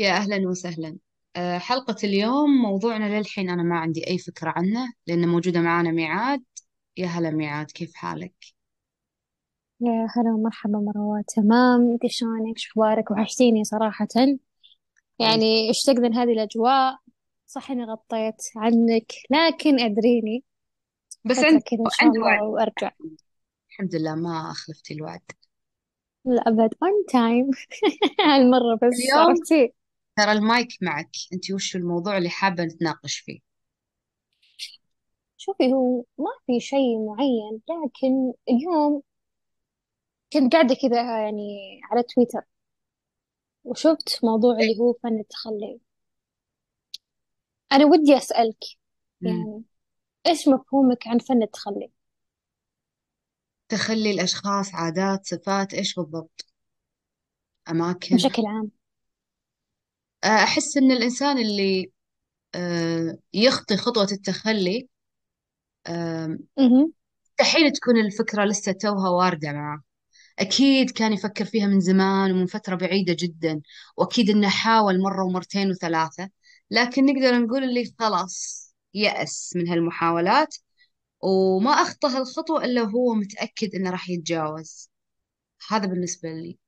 يا أهلا وسهلا. أه، حلقة اليوم موضوعنا للحين أنا ما عندي أي فكرة عنه لأنه موجودة معانا ميعاد. يا هلا ميعاد كيف حالك؟ يا هلا ومرحبا مروة تمام. أنت شلونك؟ شو أخبارك؟ وحشتيني صراحة. يعني اشتقت لهذه الأجواء. صح إني غطيت عنك لكن أدريني. بس فترة عندي كذا إن شاء عندي الله وعد. وأرجع. الحمد لله ما أخلفتي الوعد. لا أبد. on time هالمرة بس اليوم عرفتي؟ ترى المايك معك أنت وش الموضوع اللي حابة نتناقش فيه؟ شوفي هو ما في شيء معين لكن اليوم كنت قاعدة كذا يعني على تويتر وشفت موضوع اللي هو فن التخلي أنا ودي أسألك مم. يعني إيش مفهومك عن فن التخلي تخلي الأشخاص عادات صفات إيش بالضبط؟ أماكن بشكل عام أحس إن الإنسان اللي أه، يخطي خطوة التخلي مهم. مستحيل تكون الفكرة لسه توها واردة معه. أكيد كان يفكر فيها من زمان ومن فترة بعيدة جدا وأكيد إنه حاول مرة ومرتين وثلاثة لكن نقدر نقول اللي خلاص يأس من هالمحاولات وما أخطى هالخطوة إلا هو متأكد إنه راح يتجاوز. هذا بالنسبة لي.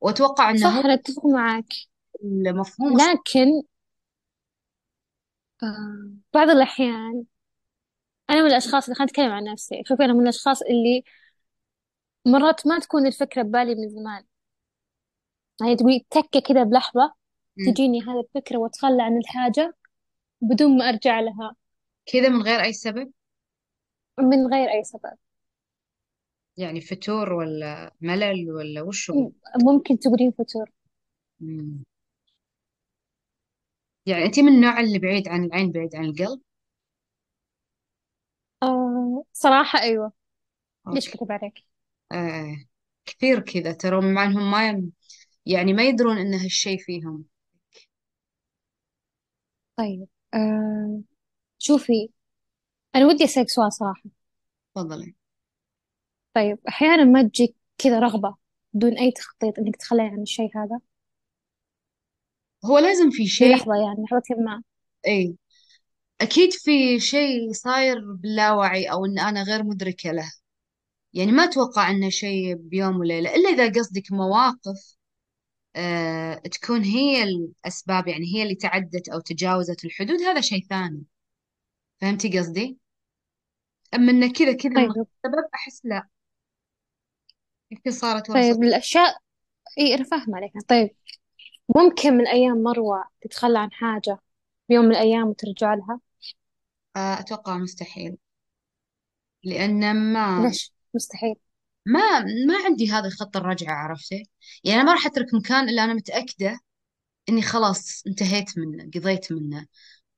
وأتوقع هو صح أنا أتفق معك المفهوم لكن آه بعض الأحيان أنا من الأشخاص اللي خليني أتكلم عن نفسي شوفي أنا من الأشخاص اللي مرات ما تكون الفكرة ببالي من زمان. يعني تقولي تكة كذا بلحظة مم. تجيني هذه الفكرة وأتخلى عن الحاجة بدون ما أرجع لها. كذا من غير أي سبب؟ من غير أي سبب. يعني فتور ولا ملل ولا وش هو؟ ممكن تقولين فتور. مم. يعني أنت من النوع اللي بعيد عن العين بعيد عن القلب؟ آه صراحة أيوة. ليش أوكي كتب عليك؟ آه. كثير كذا. ترى مع إنهم ما يم... يعني ما يدرون إن هالشيء فيهم. طيب آه شوفي أنا ودي أسألك سؤال صراحة. تفضلي. طيب أحيانا ما تجيك كذا رغبة بدون أي تخطيط إنك تتخلي عن الشيء هذا؟ هو لازم في شيء لحظة يعني لحظة ما. إي. أكيد في شيء صاير باللاوعي أو إن أنا غير مدركة له. يعني ما أتوقع إنه شيء بيوم وليلة إلا إذا قصدك مواقف آه تكون هي الأسباب يعني هي اللي تعدت أو تجاوزت الحدود هذا شيء ثاني. فهمتي قصدي؟ أما انه كذا كذا من غير طيب. سبب أحس لا. صارت ورا طيب الأشياء إي أنا فاهمة عليك. طيب ممكن من أيام مروة تتخلى عن حاجة بيوم من الأيام وترجع لها؟ آه أتوقع مستحيل. لأن ما ليش؟ مستحيل. ما ما عندي هذا خط الرجعة عرفتي؟ يعني أنا ما راح أترك مكان إلا أنا متأكدة إني خلاص انتهيت منه قضيت منه.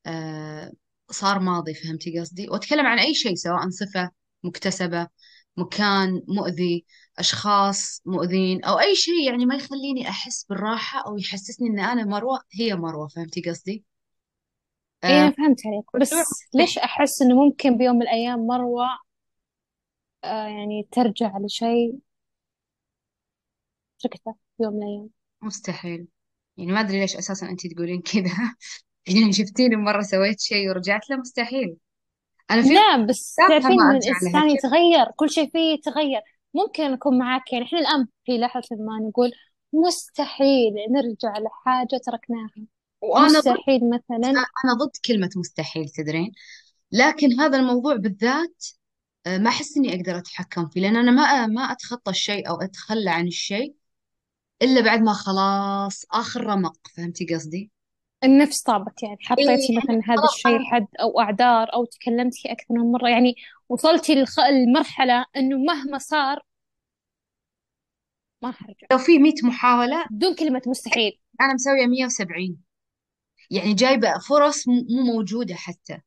آه صار ماضي فهمتي قصدي؟ وأتكلم عن أي شيء سواء صفة مكتسبة مكان مؤذي. أشخاص مؤذين أو أي شيء يعني ما يخليني أحس بالراحة أو يحسسني إن أنا مروة. هي مروة فهمتي قصدي؟ إي آه. أنا فهمت عليك. بس ليش أحس إنه ممكن بيوم من الأيام مروة آه يعني ترجع لشيء؟ تركته بيوم من الأيام. مستحيل. يعني ما أدري ليش أساسا أنت تقولين كذا يعني شفتيني مرة سويت شيء ورجعت له مستحيل. أنا في لا بس تعرفين ما لها. الإنسان كذا يتغير كل شيء فيه يتغير. ممكن أكون معاك. يعني إحنا الآن في لحظة ما نقول مستحيل نرجع لحاجة تركناها. وأنا ضد مستحيل مثلا. أنا ضد كلمة مستحيل تدرين. لكن هذا الموضوع بالذات آه، ما أحس إني أقدر أتحكم فيه لأن أنا ما ما أتخطى الشيء أو أتخلى عن الشيء إلا بعد ما خلاص آخر رمق. فهمتي قصدي؟ النفس طابت يعني إيه حطيتي يعني مثلا هذا الشيء حد أو أعذار أو تكلمتي أكثر من مرة يعني وصلتي للخ... المرحلة إنه مهما صار ما حرجع. لو في 100 محاولة بدون كلمة مستحيل. أنا مسوية 170 يعني جايبة فرص مو موجودة حتى.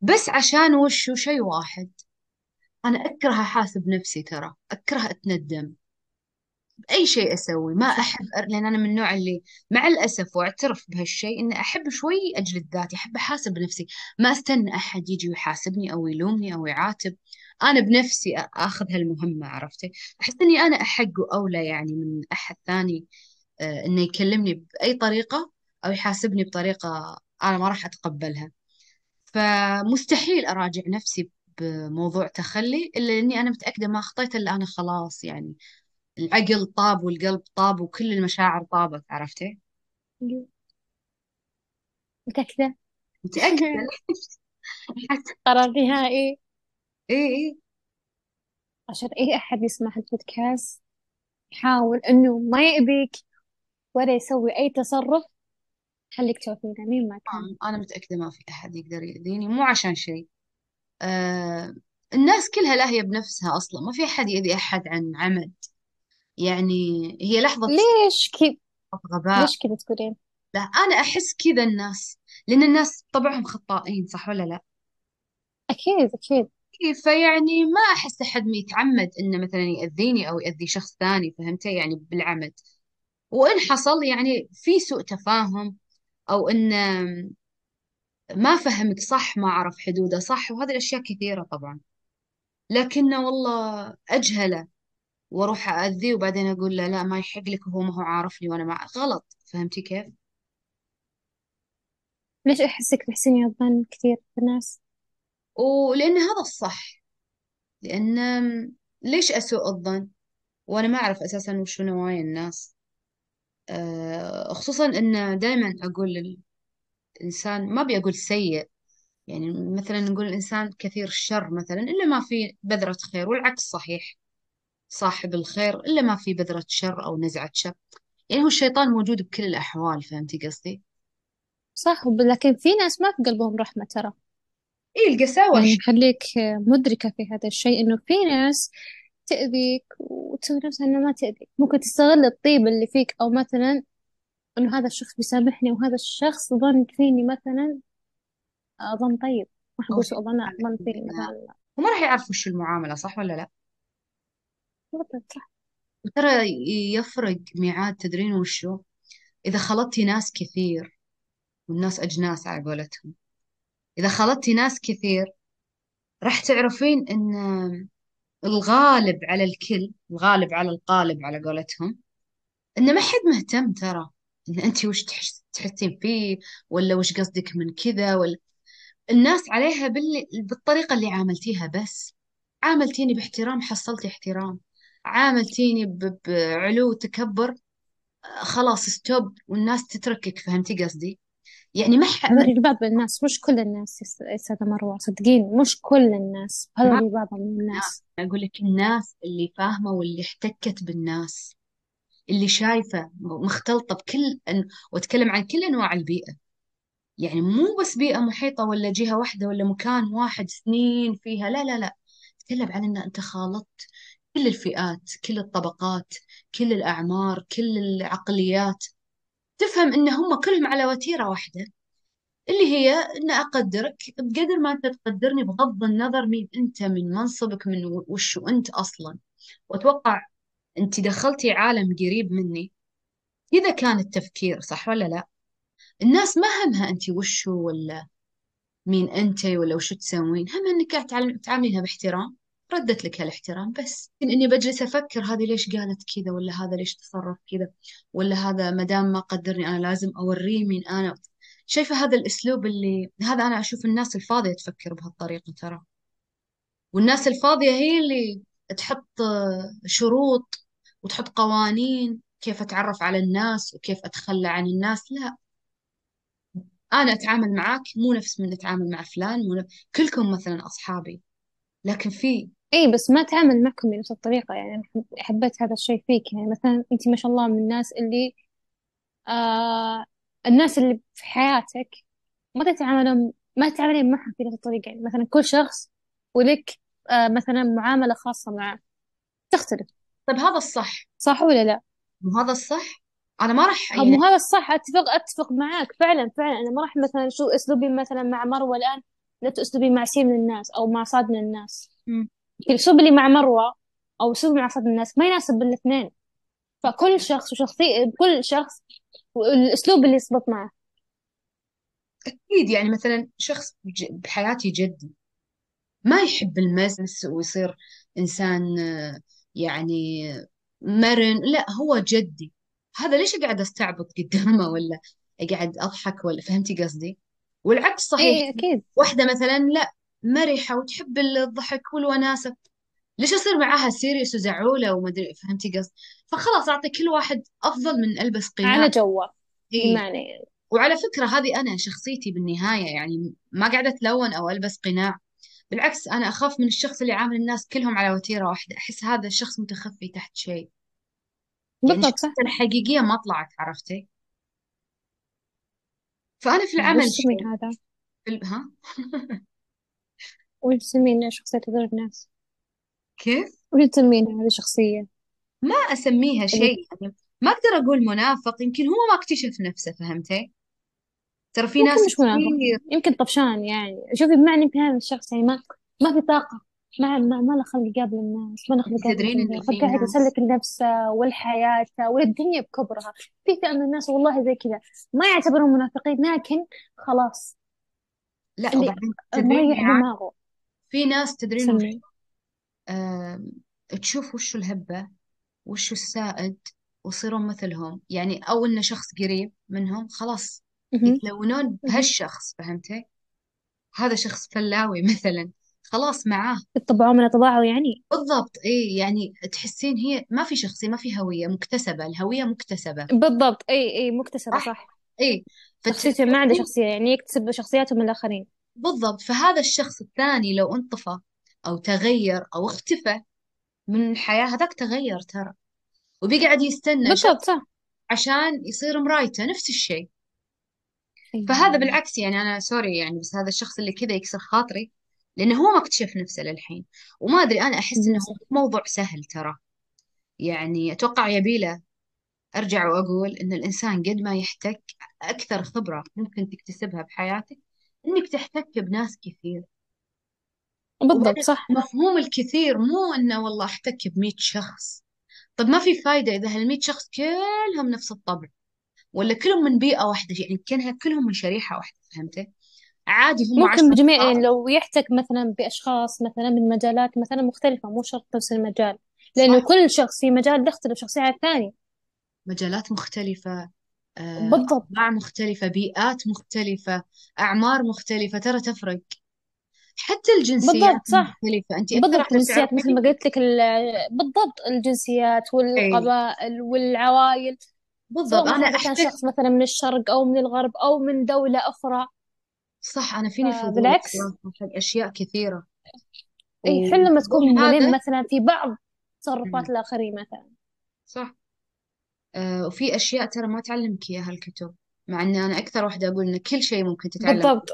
بس عشان وشو شيء واحد. أنا أكره أحاسب نفسي ترى أكره أتندم. بأي شيء أسوي ما أر... لأن أنا من النوع اللي مع الأسف وأعترف بهالشيء إن أحب شوي أجلد ذاتي أحب أحاسب نفسي. ما أستنى أحد يجي ويحاسبني أو يلومني أو يعاتب. أنا بنفسي آخذ هالمهمة عرفتي؟ أحس إني أنا أحق وأولى يعني من أحد ثاني آه، إنه يكلمني بأي طريقة أو يحاسبني بطريقة أنا ما راح أتقبلها. فمستحيل أراجع نفسي بموضوع تخلي إلا إني أنا متأكدة ما أخطيت إلا أنا خلاص يعني. العقل طاب والقلب طاب وكل المشاعر طابت عرفتي؟ متأكدة؟ متأكدة. حتى قرار نهائي. إيه إيه عشان أي أحد يسمع البودكاست؟ يحاول إنه ما يأذيك ولا يسوي أي تصرف. خليك توفيق مين ما كان. آه، أنا متأكدة ما في أحد يقدر يأذيني مو عشان شيء. آه الناس كلها لاهية بنفسها أصلا ما في أحد يأذي أحد عن عمد يعني هي لحظة ليش كذا؟ غباء. ليش كذا تقولين؟ لا أنا أحس كذا الناس لأن الناس طبعهم خطائين صح ولا لا؟ أكيد أكيد. فيعني ما أحس أحد يتعمد إنه مثلا يأذيني أو يأذي شخص ثاني فهمتي؟ يعني بالعمد. وإن حصل يعني في سوء تفاهم أو إنه ما فهمك صح ما عرف حدوده صح وهذه الأشياء كثيرة طبعا. لكنه والله أجهله. وأروح اذيه وبعدين أقول له لا ما يحق لك وهو ما هو عارفني وأنا مع غلط. فهمتي كيف؟ ليش أحسك تحسيني الظن كثير بالناس ولان هذا الصح. لأن ليش أسوء الظن؟ وأنا ما أعرف أساسا وشو نوايا الناس. أه خصوصا إن دائما أقول الانسان ما أبي أقول سيء. يعني مثلا نقول الإنسان كثير الشر مثلا إلا ما في بذرة خير والعكس صحيح. صاحب الخير إلا ما في بذرة شر أو نزعة شر. يعني هو الشيطان موجود بكل الأحوال فهمتي قصدي؟ صح لكن في ناس ما في قلبهم رحمة ترى. إيه القساوة يعني خليك مدركة في هذا الشيء إنه في ناس تأذيك وتسوي نفسها إنها ما تأذيك. ممكن تستغل الطيب اللي فيك أو مثلا إنه هذا الشخص بيسامحني وهذا الشخص ظن فيني مثلا آه، ظن طيب. ما أو حقول ظن ظن فيني مثلا هم راح يعرفوا شو المعاملة صح ولا لا؟ صح وترى يفرق ميعاد تدرين وشو؟ إذا خلطتي ناس كثير والناس أجناس على قولتهم. إذا خلطتي ناس كثير راح تعرفين إن الغالب على الكل الغالب على القالب على قولتهم إن ما حد مهتم ترى. إن أنت وش تحس تحسين فيه ولا وش قصدك من كذا ولا الناس عليها بال... بالطريقة اللي عاملتيها بس. عاملتيني باحترام حصلتي احترام. عاملتيني. بعلو وتكبر خلاص ستوب والناس تتركك فهمتي قصدي؟ يعني ما ح... بعض الناس مش كل الناس يا أستاذة مروة صدقين مش كل الناس هذول بعض من الناس أقول لك الناس اللي فاهمة واللي احتكت بالناس اللي شايفة مختلطة بكل أن... وأتكلم عن كل أنواع البيئة. يعني مو بس بيئة محيطة ولا جهة واحدة ولا مكان واحد سنين فيها لا لا لا. أتكلم عن أن أنت خالطت كل الفئات كل الطبقات كل الأعمار كل العقليات. تفهم أن هم كلهم على وتيرة واحدة اللي هي أن أقدرك بقدر ما أنت تقدرني بغض النظر مين أنت من منصبك من وش أنت أصلا. وأتوقع أنت دخلتي عالم قريب مني. إذا كان التفكير صح ولا لا؟ الناس ما همها أنت وشو ولا مين أنت ولا وشو تسوين. هم أنك تعاملينها باحترام. ردت لك هالاحترام بس. إني بجلس أفكر هذه ليش قالت كذا ولا هذا ليش تصرف كذا ولا هذا ما دام ما قدرني أنا لازم أوريه مين أنا. شايفة هذا الأسلوب اللي هذا أنا أشوف الناس الفاضية تفكر بهالطريقة ترى. والناس الفاضية هي اللي تحط شروط وتحط قوانين كيف أتعرف على الناس وكيف أتخلى عن الناس. لا. أنا أتعامل معاك مو نفس من أتعامل مع فلان مو نفس... كلكم مثلا أصحابي. لكن في اي بس ما تعامل معكم بنفس الطريقة يعني حبيت هذا الشيء فيك. يعني مثلا أنت ما شاء الله من الناس اللي آه الناس اللي في حياتك ما تتعاملون ما تتعاملين معهم في نفس الطريقة. يعني مثلا كل شخص ولك آه مثلا معاملة خاصة معه. تختلف. طيب هذا الصح. صح ولا لا؟ وهذا الصح؟ أنا ما راح يعني هذا الصح اتفق أتفق معاك. فعلا فعلا. أنا ما راح مثلا شو أسلوبي مثلا مع مروة الآن نفس اسلوبي مع سين من الناس أو مع صاد من الناس. مم. اللي مع مروة أو اسلوبي مع من الناس ما يناسب الاثنين. فكل شخص وشخصية كل شخص والأسلوب اللي يصبط معه. أكيد يعني مثلا شخص بحياتي جدي ما يحب المزس ويصير إنسان يعني مرن لا هو جدي. هذا ليش قاعد أستعبط قدامه ولا قاعد أضحك ولا فهمتي قصدي؟ والعكس إيه صحيح. إيه، أكيد. واحدة مثلا لا مرحة وتحب الضحك والوناسة. ليش أصير معاها سيريس وزعولة وما أدري فهمتي قصدي فخلاص أعطي كل واحد أفضل من ألبس قناع على جوه. بمعنى يعني وعلى فكرة هذه أنا شخصيتي بالنهاية يعني ما قاعدة أتلون أو ألبس قناع. بالعكس أنا أخاف من الشخص اللي عامل الناس كلهم على وتيرة واحدة. أحس هذا الشخص متخفي تحت شيء. يعني بالضبط صح. الحقيقية ما طلعت عرفتي؟ فأنا في وش العمل شيء هذا؟ في ال... ها؟ وش تسمين شخصية هذول الناس كيف؟ وش تسمين هذه الشخصية؟ ما أسميها اللي شيء يعني ما أقدر أقول منافق يمكن هو ما اكتشف نفسه فهمتي؟ ترى في ممكن ناس مش منافق. كثير. يمكن طفشان يعني. شوفي بمعنى يمكن هذا الشخص يعني ما ما في طاقة ما ما, ما له خلق يقابل الناس ما له خلق يقابل تدرين الدنيا في فقاعد ناس. يسلك لنفسه والحياة والدنيا بكبرها. في فئة من الناس والله زي كذا. ما يعتبرون منافقين لكن خلاص. لا اللي وبعدين تدرين مريح يا دماغه. في ناس تدرين وش آم، تشوف وش الهبة وش السائد ويصيرون مثلهم. يعني أو إنه شخص قريب منهم خلاص. يتلونون. بهالشخص فهمتي؟ هذا شخص فلاوي مثلا. خلاص معاه. يطبعوا من طباعه يعني؟ بالضبط. إيه يعني تحسين هي ما في شخصية ما في هوية مكتسبة. الهوية مكتسبة. بالضبط. إي إي مكتسبة صح. صح. إيه شخصيته ما عنده شخصية يعني يكتسب شخصياتهم من الآخرين. بالضبط. فهذا الشخص الثاني لو انطفى أو تغير أو اختفى من الحياة هذاك تغير ترى. وبيقعد يستنى بالضبط صح. عشان يصير مرايته نفس الشيء. فهذا أيوة. بالعكس يعني أنا سوري يعني بس هذا الشخص اللي كذا يكسر خاطري لأنه هو ما اكتشف نفسه للحين. وما أدري أنا أحس إنه للأسف موضوع سهل ترى. يعني أتوقع يبيله أرجع وأقول إن الإنسان قد ما يحتك أكثر خبرة ممكن تكتسبها بحياتك إنك تحتك بناس كثير. بالضبط صح. مفهوم الكثير مو إنه والله أحتك بمية شخص. طب ما في فايدة إذا هالمية شخص كلهم نفس الطبع ولا كلهم من بيئة واحدة؟ يعني كانها كلهم من شريحة واحدة فهمت؟ عادي هم ممكن عشرة بجميع يعني لو يحتك مثلا بأشخاص مثلا من مجالات مثلا مختلفة مو شرط نفس المجال لأنه صح. كل شخص في مجال يختلف شخصية عن الثاني مجالات مختلفة. بالضبط. أطباع مختلفة بيئات مختلفة أعمار مختلفة ترى تفرق. حتى الجنسيات بالضبط صح. مختلفة. أنت أكثر بالضبط واحدة الجنسيات مثل ما تعرفين قلت لك ال- بالضبط الجنسيات أي والقبائل والعوائل بالضبط سواء أنا مثلا إذا كان أحتك شخص مثلا من الشرق أو من الغرب أو من دولة أخرى. صح أنا فيني فضول فبالعكس. بصراحة حق أشياء كثيرة. أي حل لما والفضول تكون ملم هذا مثلا في بعض تصرفات مم. الآخرين مثلا. صح. آه، وفي أشياء ترى ما تعلمك إياها الكتب مع أن أنا أكثر واحدة أقول إن كل شيء ممكن تتعلم بالضبط.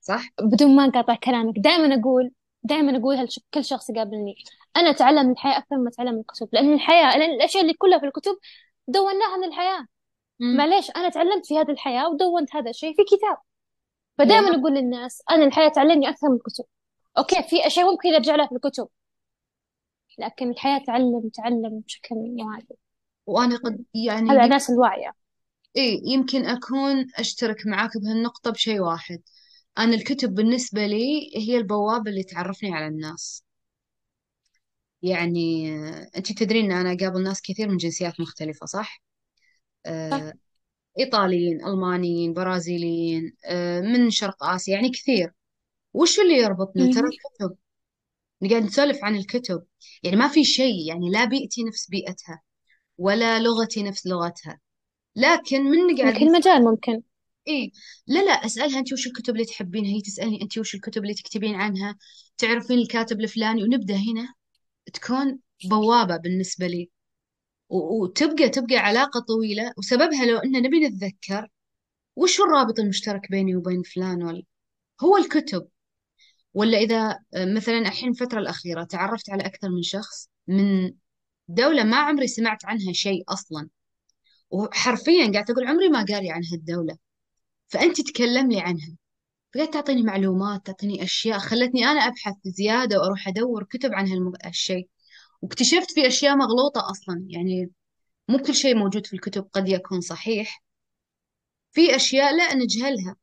صح؟ بدون ما انقاطع كلامك دائما أقول دائما أقول هالش- كل شخص يقابلني أنا أتعلم من الحياة أكثر ما أتعلم من الكتب لأن الحياة لأن الأشياء اللي كلها في الكتب دوناها من الحياة. مم. معليش أنا تعلمت في هذه الحياة ودونت هذا الشيء في كتاب. فدائما أقول للناس أنا الحياة تعلمني أكثر من الكتب. أوكي في أشياء ممكن ارجع لها في الكتب لكن الحياة تعلم تعلم بشكل واعي وأنا قد يعني هذا الناس الواعيه إيه يمكن أكون أشترك معاك بهالنقطة بشيء واحد. أنا الكتب بالنسبة لي هي البوابة اللي تعرفني على الناس. يعني أنت تدرين أن أنا أقابل ناس كثير من جنسيات مختلفة صح؟ صح. آه، إيطاليين ألمانيين برازيليين آه، من شرق آسيا يعني كثير. وش اللي يربطنا ترى. الكتب. نقعد نسولف عن الكتب. يعني ما في شيء يعني لا بيئتي نفس بيئتها. ولا لغتي نفس لغتها. لكن من قاعد كل مجال ممكن. إيه. لا لا أسألها انت وش الكتب اللي تحبينها؟ هي تسألني انت وش الكتب اللي تكتبين عنها؟ تعرفين الكاتب الفلاني؟ ونبدأ هنا. تكون بوابة بالنسبة لي. وتبقى تبقى علاقة طويلة. وسببها لو إن نبي نتذكر وش الرابط المشترك بيني وبين فلان؟ ولا هو الكتب. ولا إذا مثلا الحين الفترة الأخيرة تعرفت على أكثر من شخص من دولة ما عمري سمعت عنها شيء أصلا. وحرفيا قاعد أقول عمري ما قاري عن هالدولة. فأنت تكلم لي عنها. فقعدت تعطيني معلومات تعطيني أشياء خلتني أنا أبحث زيادة وأروح أدور كتب عن هالشيء. واكتشفت في أشياء مغلوطة أصلا. يعني مو كل شيء موجود في الكتب قد يكون صحيح. في أشياء لا نجهلها.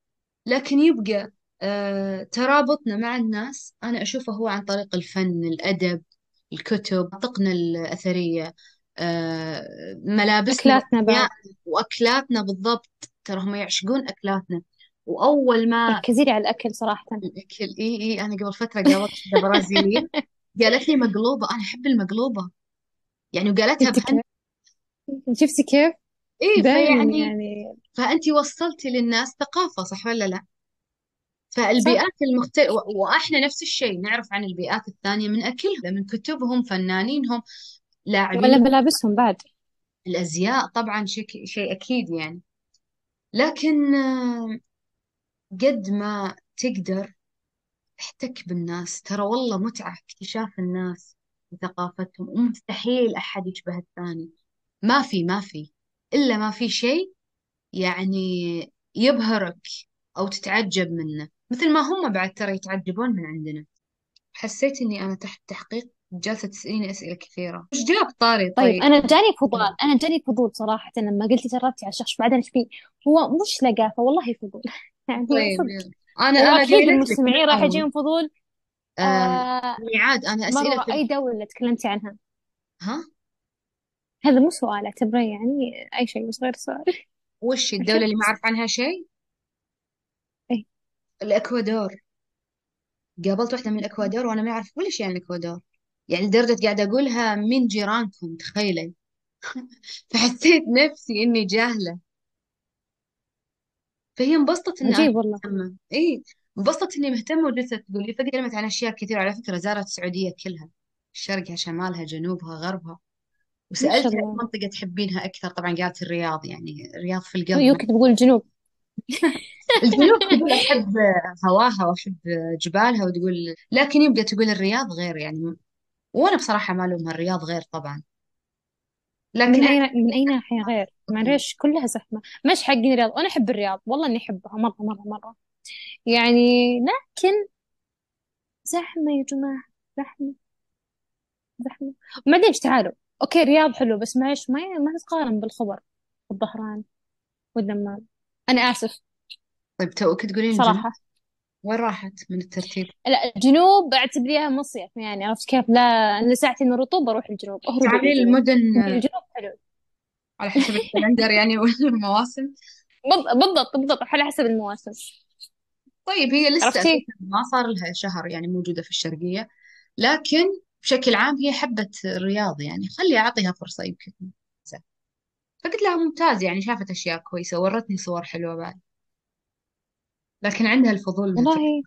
لكن يبقى آه ترابطنا مع الناس. أنا أشوفه هو عن طريق الفن الأدب الكتب منطقنا الأثرية آه، ملابسنا أكلاتنا بعد. وأكلاتنا بالضبط. ترى هم يعشقون أكلاتنا. وأول ما لي على الأكل صراحة. الأكل. إي إي أنا قبل فترة قابلت واحدة برازيلية قالت لي مقلوبة. أنا أحب المقلوبة. يعني وقالتها كيف؟ شفتي كيف؟ إي فيعني يعني. فأنتي وصلتي للناس ثقافة صح ولا لا؟ صح. فالبيئات المختلفة وإحنا نفس الشيء نعرف عن البيئات الثانية من أكلهم من كتبهم فنانينهم ولا ملابسهم بعد. الأزياء طبعا شيء شيء أكيد يعني. لكن آه، قد ما تقدر احتك بالناس ترى والله متعة اكتشاف الناس وثقافتهم ومستحيل أحد يشبه الثاني. ما في ما في. إلا ما في شيء يعني يبهرك أو تتعجب منه. مثل ما هم بعد ترى يتعجبون من عندنا. حسيت إني أنا تحت تحقيق جالسة تسأليني أسئلة كثيرة. وش جاب طاري؟ طيب طيب. أنا جاني فضول أنا جاني فضول صراحة لما قلتي جربتي على الشخص بعدين إيش فيه؟ هو مش لقافة والله فضول. يعني طيب صدق. أنا أنا من المستمعين راح يجيهم فضول. آه آه ميعاد أنا أسئلة مرة أي دولة تكلمتي عنها؟ ها؟ هذا مو سؤال أعتبره يعني أي شيء بس غير سؤال. وش الدولة؟ اللي ما أعرف عنها شيء؟ إيه الإكوادور. قابلت واحدة من الإكوادور وأنا ما أعرف ولا شيء عن الإكوادور. يعني لدرجة قاعدة أقولها من جيرانكم تخيلي. فحسيت نفسي إني جاهلة. فهي انبسطت إن أنا عجيب والله. مهتمة. إي انبسطت إني مهتمة وجلست تقول لي فقلت عن أشياء كثيرة. على فكرة زارت السعودية كلها. شرقها شمالها جنوبها غربها. ما شاء وسألتها أي الله منطقة تحبينها أكثر. طبعا قالت الرياض يعني الرياض في القلب. يمكن تقول الجنوب الجنوب تقول أحب هواها وأحب جبالها وتقول لكن يبقى تقول الرياض غير يعني. وأنا بصراحة ما ألومها الرياض غير طبعا. من لكن أي من أي ناحية غير؟ معليش كلها زحمة. مش حقين الرياض. وأنا أحب الرياض. والله إني أحبها. مرة مرة مرة. يعني لكن زحمة يا جماعة. زحمة. زحمة. إيش تعالوا. أوكي رياض حلو بس معليش ما ما تتقارن بالخبر. والظهران والدمام. أنا آسف. طيب توك تقولين الجنوب صراحة. وين راحت من الترتيب؟ لا الجنوب أعتبريها مصيف يعني عرفت كيف؟ لا لساعتي من الرطوبة أروح الجنوب. أهرب تعالي للجنوب المدن. الجنوب حلو. على حسب الكالندر يعني والمواسم. بالضبط بالضبط على حسب المواسم. طيب هي لسه أساسا ما صار لها شهر يعني موجودة في الشرقية لكن بشكل عام هي حبت الرياض يعني. خلي أعطيها فرصة يمكن. فقلت لها ممتاز يعني شافت أشياء كويسة ورتني صور حلوة بعد. لكن عندها الفضول والله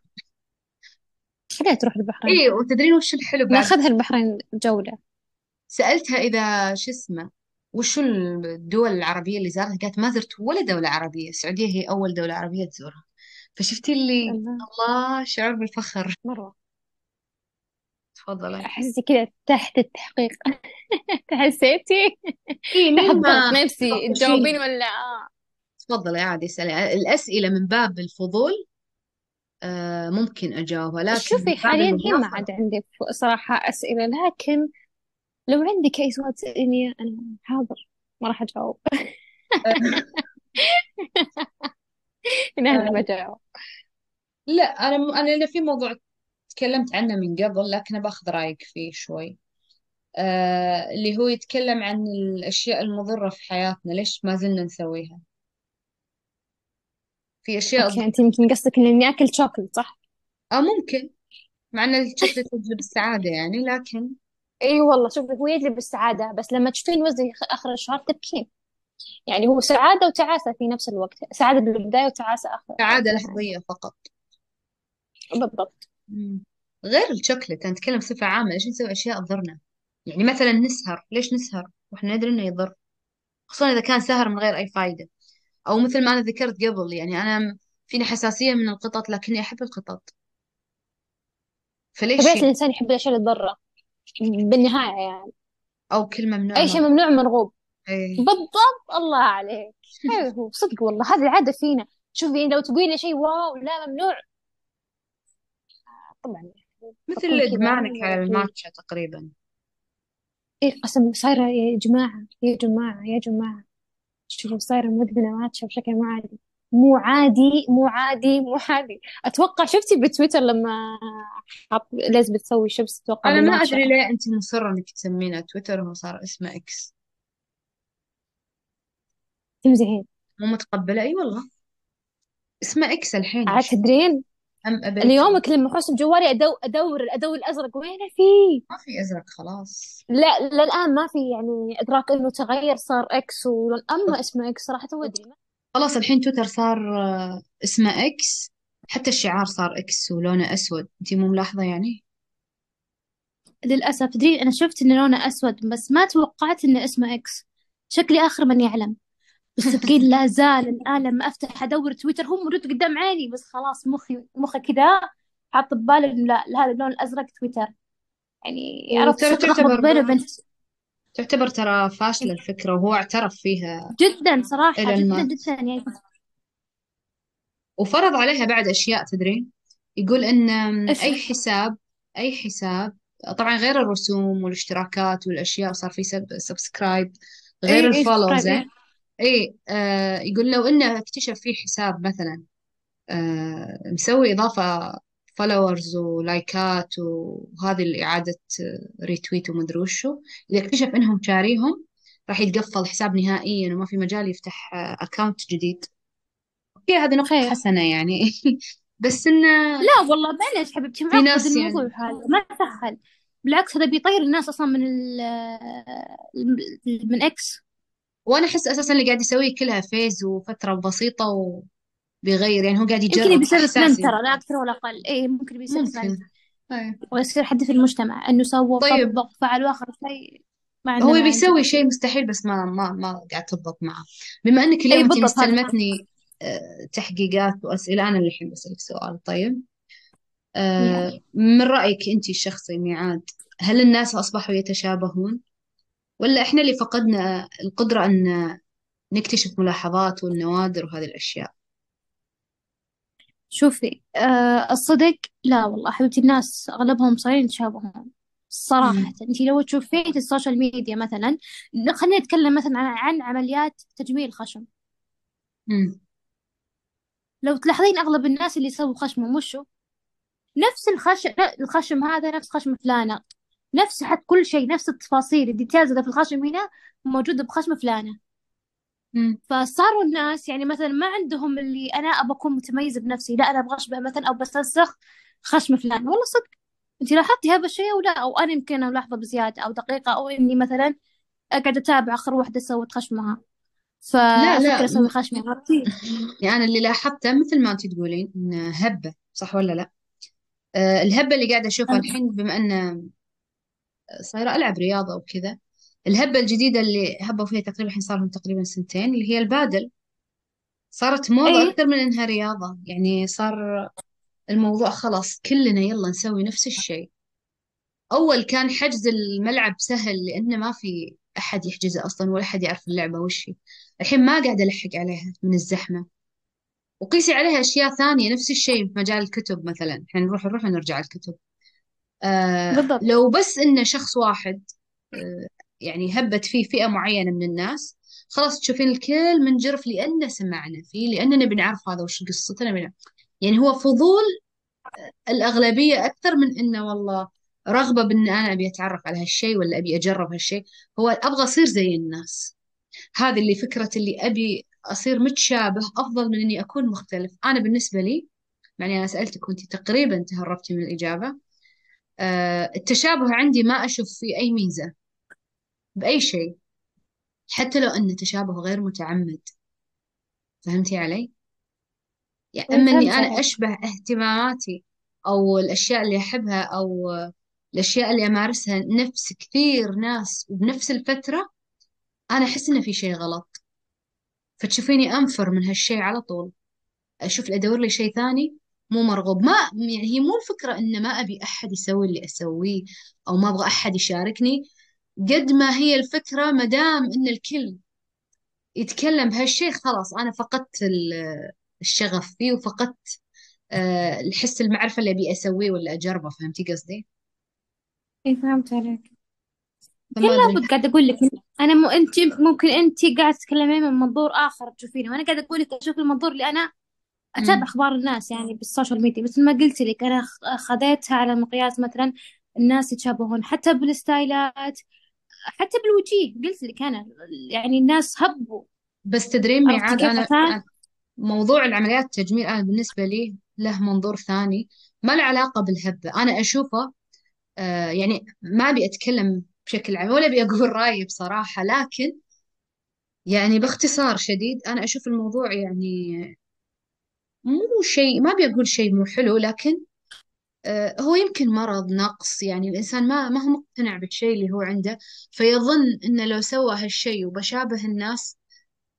خليها تروح البحرين. إيه وتدرين وش الحلو بعد؟ ناخذها البحرين جولة. سألتها إذا شو اسمه وشو الدول العربية اللي زارتها؟ قالت ما زرت ولا دولة عربية. السعودية هي أول دولة عربية تزورها. فشفتي اللي الله. الله شعور بالفخر. مرة. تفضلي أحسي كذا تحت التحقيق. حسيتي إيه ما نفسي تجاوبين ولا آه. تفضلي عادي اسألي الأسئلة من باب الفضول آه ممكن أجاوبها لكن شوفي حاليا الحين ما عاد عندي صراحة أسئلة لكن لو عندك أي سؤال تسأليني أنا حاضر ما راح أجاوب. أنا آه. بجاوب لا أنا أنا أنا في موضوع تكلمت عنه من قبل لكن باخذ رأيك فيه شوي. آه اللي هو يتكلم عن الأشياء المضرة في حياتنا ليش ما زلنا نسويها؟ في أشياء أوكي أنت يمكن قصدك إني آكل شوكولات صح؟ أو ممكن. مع أن الشوكولاتة تجلب السعادة يعني لكن إي والله شوفي هو يجلب السعادة بس لما تشوفين وزنك آخر الشهر تبكين. يعني هو سعادة وتعاسة في نفس الوقت سعادة بالبداية وتعاسة آخر سعادة لحظية فقط. بالضبط. مم. غير الشوكولاتة أنا أتكلم بصفة عامة ليش نسوي أشياء تضرنا؟ يعني مثلا نسهر ليش نسهر؟ وإحنا ندري إنه يضر خصوصا إذا كان سهر من غير أي فايدة. أو مثل ما أنا ذكرت قبل يعني أنا فيني حساسية من القطط لكني أحب القطط. فليش طبيعة الإنسان يحب الأشياء اللي تضره بالنهاية يعني. أو كل ممنوع أي شيء مرغوب ممنوع مرغوب إيه. بالضبط الله عليك. حلو صدق والله هذه العادة فينا. شوفي لو تقولي لي شيء واو لا ممنوع. طبعا مثل بكون كذا إدمانك على في الماتشا تقريبا. إيه قسم صايرة يا جماعة يا جماعة يا جماعة. شوفوا صايرة مدمنة ماتشة بشكل مو عادي. مو عادي مو عادي مو عادي. أتوقع شفتي بتويتر لما حط ليز بتسوي شبس أتوقع أنا ما بالماتشا أدري ليه أنت مصرة إنك تسمينه تويتر وهو صار اسمه إكس تمزحين. مو متقبلة؟ إي والله. اسمه إكس الحين. عاد تدرين؟ أم ابيتي اليومك لما أخش بجوالي أدور أدور الادوي الأزرق وينه فيه ما في أزرق خلاص. لا للآن ما في يعني إدراك إنه تغير صار إكس أما اسمه إكس صراحة تو ادري خلاص الحين تويتر صار آه، اسمه إكس حتى الشعار صار إكس ولونه أسود. انت مو ملاحظة يعني؟ للأسف. تدري أنا شفت إنه لونه أسود بس ما توقعت إنه اسمه إكس شكلي آخر من يعلم. بس ثقيل لا زال الآن لما أفتح أدور تويتر هو موجود قدام عيني بس خلاص مخي مخي كذا حاط ببالي لا هذا اللون الأزرق تويتر. يعني عرفت تعتبر بينه وبين تعتبر ترى فاشلة الفكرة وهو اعترف فيها جدا صراحة جدا جدا يعني. وفرض عليها بعد أشياء تدرين يقول إن إيش؟ أي حساب أي حساب طبعا غير الرسوم والاشتراكات والأشياء صار في subscribe غير إيه إيه ال follows subscribe إيه. اي آه يقول لو إنه اكتشف فيه حساب مثلا آه مسوي إضافة followers ولايكات وهذه اللي إعادة retweet ومدري وشو. إذا اكتشف إنهم شاريهم راح يتقفل حساب نهائيا وما في مجال يفتح account جديد. أوكي هذه نقطة خير حسنة يعني. بس إنه لا والله معليش حبيبتي في معقد ناس يعني. الموضوع هذا؟ ما سهل بالعكس هذا بيطير الناس أصلا من ال من إكس وأنا أحس أساسا اللي قاعد يسويه كلها phase وفترة بسيطة وبيغير يعني هو قاعد يمكن يجرب بيصير ترند احساسي ترى لا أكثر ولا أقل. إيه ممكن بيصير ترند ممكن طيب. ويصير حد في المجتمع. إنه سوى طيب. وطبق فعل وآخر شيء ما هو عندنا ما بيسوي شيء مستحيل بس ما ما ما قاعد تضبط معه. بما إنك أي اليوم أنت بالضبط هذا مستلمتني آه، تحقيقات وأسئلة أنا اللي الحين بسألك سؤال. طيب. آه، من رأيك أنت الشخصي ميعاد هل الناس أصبحوا يتشابهون؟ ولا إحنا اللي فقدنا القدرة أن نكتشف ملاحظات والنوادر وهذه الأشياء؟ شوفي آه الصدق لا والله حبيبتي الناس أغلبهم صايرين يتشابهون صراحة. أنت لو تشوفين في ال social media مثلا خلينا نتكلم مثلا عن عمليات تجميل خشم. امم لو تلاحظين أغلب الناس اللي يسووا خشمهم وشو نفس الخشم الخشم هذا نفس خشم فلانة. نفس حتى كل شيء نفس التفاصيل ال details اللي في الخشم هنا موجودة بخشم فلانة. فصاروا الناس يعني مثلا ما عندهم اللي أنا أبغى أكون متميزة بنفسي لا أنا أبغى أشبه مثلا أو بستنسخ خشم فلان. والله صدق. أنت لاحظتي هذا الشيء أو لا؟ أو أنا يمكن ملاحظة بزيادة أو دقيقة أو إني مثلا أقعد أتابع آخر واحدة سوت خشمها. لا فأفكر لا أسوي خشمي عرفتي؟ يعني أنا اللي لاحظته مثل ما انت تقولين إن هبة صح ولا لا؟ آه، الهبة اللي قاعدة أشوفها الحين بما إن صايرة ألعب رياضة وكذا. الهبة الجديدة اللي هبوا فيها تقريبا الحين صار لهم تقريبا سنتين اللي هي البادل. صارت موضة إيه. أكثر من إنها رياضة. يعني صار الموضوع خلاص كلنا يلا نسوي نفس الشيء. أول كان حجز الملعب سهل لأنه ما في أحد يحجزه أصلا ولا أحد يعرف اللعبة وش هي. الحين ما قاعد ألحق عليها من الزحمة. وقيسي عليها أشياء ثانية نفس الشيء في مجال الكتب مثلا. إحنا نروح نروح ونرجع الكتب. آه بالضبط. لو بس إنه شخص واحد آه يعني هبت فيه فئة معينة من الناس خلاص تشوفين الكل منجرف لأنه سمعنا فيه لأننا بنعرف هذا وش قصته نبي نعرف. يعني هو فضول الأغلبية أكثر من إنه والله رغبة بإن أنا أبي أتعرف على هالشيء ولا أبي أجرب هالشيء هو أبغى أصير زي الناس. هذه اللي فكرة اللي أبي أصير متشابه أفضل من إني أكون مختلف. أنا بالنسبة لي يعني أنا سألتك وأنت تقريبا تهربتي من الإجابة آه، التشابه عندي ما أشوف فيه أي ميزة بأي شيء حتى لو أن تشابه غير متعمد. فهمتي علي؟ يعني أما إني فهمت أنا عليك أشبه اهتماماتي أو الأشياء اللي أحبها أو الأشياء اللي أمارسها نفس كثير ناس وبنفس الفترة أنا أحس إنه في شيء غلط. فتشوفيني أنفر من هالشيء على طول. أشوف أدور لي شيء ثاني مو مرغوب. ما يعني هي مو الفكرة إن ما أبي أحد يسوي اللي أسويه أو ما أبغى أحد يشاركني. قد ما هي الفكرة مدام إن الكل يتكلم بهالشيء خلاص أنا فقدت ال- الشغف فيه وفقدت آه، الحس المعرفة اللي أبي أسويه ولا أجربه. فهمتي قصدي؟ إيه فهمت عليك. أدري. لابد قاعد أقول لك أنا م... أنت ممكن أنت قاعد تتكلمين من منظور آخر تشوفينه وأنا قاعد أقول لك أشوف المنظور اللي أنا أتابع. أخبار الناس يعني بال social media مثل ما قلت لك أنا خذيتها على مقياس مثلا الناس يتشابهون حتى بالستايلات حتى بالوجيه. قلت لك أنا يعني الناس هبوا. بس تدرين كيف أنا موضوع العمليات التجميل أنا بالنسبة لي له منظور ثاني. ما له علاقة بالهبة. أنا أشوفه آه يعني ما أبي أتكلم بشكل عام ولا أبي أقول رأيي بصراحة لكن يعني باختصار شديد أنا أشوف الموضوع يعني مو شيء ما أبي أقول شيء مو حلو لكن آه هو يمكن مرض نقص يعني الإنسان ما ما هو مقتنع بالشيء اللي هو عنده فيظن إنه لو سوى هالشيء وبشابه الناس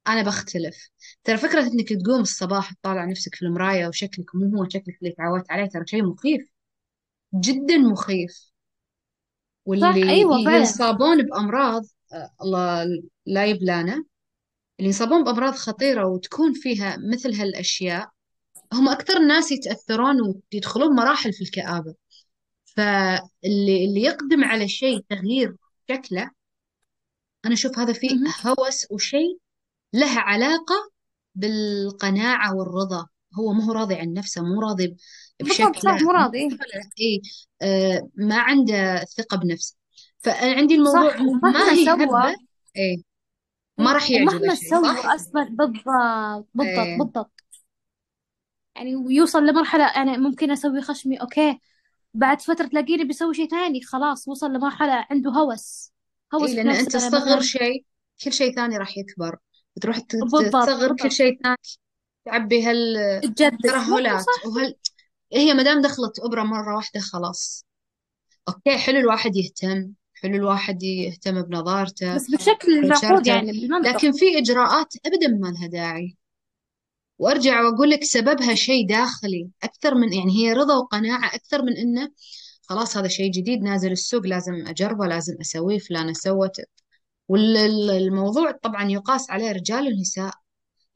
أنا بختلف. ترى فكرة إنك تقوم الصباح تطالع نفسك في المراية وشكلك مو هو شكلك اللي تعودت عليه ترى شيء مخيف. جدا مخيف. واللي أيوة ينصابون بأمراض آه، الله لا يبلانا. اللي ينصابون بأمراض خطيرة وتكون فيها مثل هالأشياء هم أكثر الناس يتأثرون ويدخلون مراحل في الكآبة فاللي اللي يقدم على شيء تغيير شكله أنا أشوف هذا فيه. هوس وشيء له علاقة بالقناعة والرضا هو ما هو راضي عن نفسه مو راضي ب- بالضبط بشكله صح مو راضي إيه. آه ما عنده ثقة بنفسه فأنا عندي الموضوع صح ما هي سوى هبة اي ما إيه. راح يعجبه ومهما شيء سوى؟ أصلا بالضبط بالضبط اي بالضبط يعني ويوصل لمرحلة أنا ممكن أسوي خشمي أوكي. بعد فترة تلاقيني بيسوي شيء ثاني خلاص وصل لمرحلة عنده هوس. هوس في لأن أنت تصغر شيء كل شيء ثاني راح يكبر. بتروح تصغر كل شيء ثاني تعبي هالترهلات صح وهال هي ما دام دخلت إبرة مرة واحدة خلاص. أوكي حلو الواحد يهتم حلو الواحد يهتم بنظارته بس المعقول بشرته يعني بالمنطق. لكن في إجراءات ابدا ما لها داعي. وأرجع وأقول لك سببها شيء داخلي أكثر من يعني هي رضا وقناعة أكثر من إنه خلاص هذا شيء جديد نازل السوق لازم أجربه لازم أسويه فلانة سوت. والموضوع طبعا يقاس عليه رجال ونساء.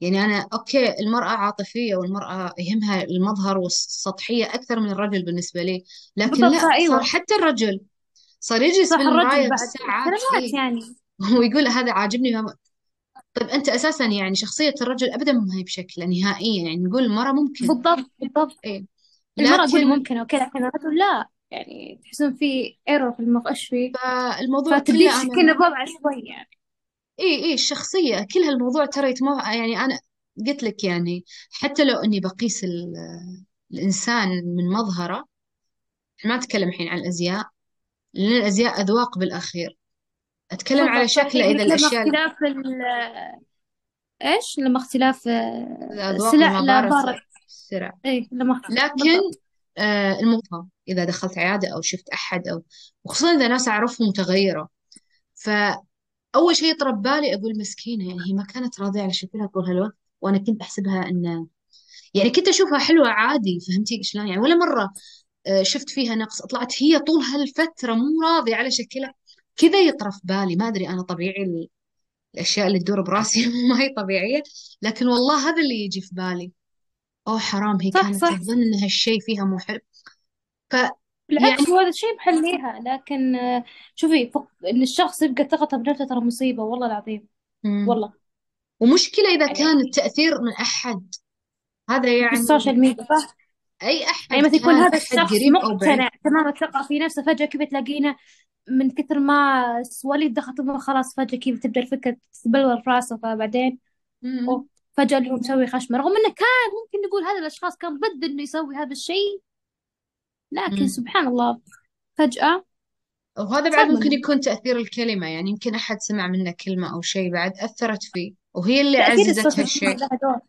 يعني أنا أوكي المرأة عاطفية والمرأة يهمها المظهر والسطحية أكثر من الرجل بالنسبة لي لكن لا صح صار أيوة حتى الرجل صار يجلس بالمراية بعد بالساعات إيه يعني. ويقول هذا عاجبني طيب أنت أساسا يعني شخصية الرجل أبدا ما هي بشكل نهائيا يعني نقول المرأة ممكن. بالضبط بالضبط. المرأة قولي لكن ممكن أوكي لكن الرجل لا. يعني تحسون في error في المخ إيش فيه الموضوع فتبدين كله أنا الوضع شوي يعني. إيه إيه الشخصية كل هالموضوع ترى يتمو يعني أنا قلت لك يعني حتى لو إني بقيس ال- الإنسان من مظهره ما أتكلم الحين عن الأزياء لأن الأزياء أذواق بالأخير. أتكلم على شكله إذا لما الأشياء اختلاف ال إيش؟ لما اختلاف آه، الأذواق السلع لا والممارسة بارك السرع إيه لما اختلاف. لكن بالضبط آه الموضوع إذا دخلت عيادة أو شفت أحد أو وخصوصا إذا ناس أعرفهم متغيرة. فأول شيء يطرب بالي أقول مسكينة يعني هي ما كانت راضية على شكلها طول هالوقت وأنا كنت أحسبها إن يعني كنت أشوفها حلوة عادي فهمتي شلون؟ يعني ولا مرة آه، شفت فيها نقص طلعت هي طول هالفترة مو راضية على شكلها. كذا يطرف بالي. ما أدري أنا طبيعي الأشياء اللي تدور براسي ما هي طبيعية لكن والله هذا اللي يجي في بالي. أوه حرام هي صح كانت صح. تظن إن هالشيء فيها مو حلو. بالعكس فيعني هو هذا الشيء محليها لكن آه، شوفي فق... إن الشخص يبقى ثقته بنفسه ترى مصيبة والله العظيم. مم. والله. ومشكلة إذا كان يعني التأثير من أحد. هذا يعني بالسوشيال ميديا صح؟ أي يعني أحد مثلا يكون كان هذا الشخص قريب أو بعيد. مقتنع تمام الثقة في نفسه فجأة كذا تلاقينه من كثر ما وليد دخل طب خلاص فجأة كذا تبدأ الفكرة تتبلور في راسه فبعدين. أوه فجأة اللي هو مسوي خشمة. رغم إنه كان ممكن نقول هذا الأشخاص كان ضد إنه يسوي هذا الشيء لكن مم. سبحان الله فجأة وهذا بعد صار ممكن منه يكون تأثير الكلمة يعني يمكن أحد سمع منه كلمة أو شيء بعد أثرت فيه وهي اللي تأثير عززت السوشيال هالشيء ميديا لها دور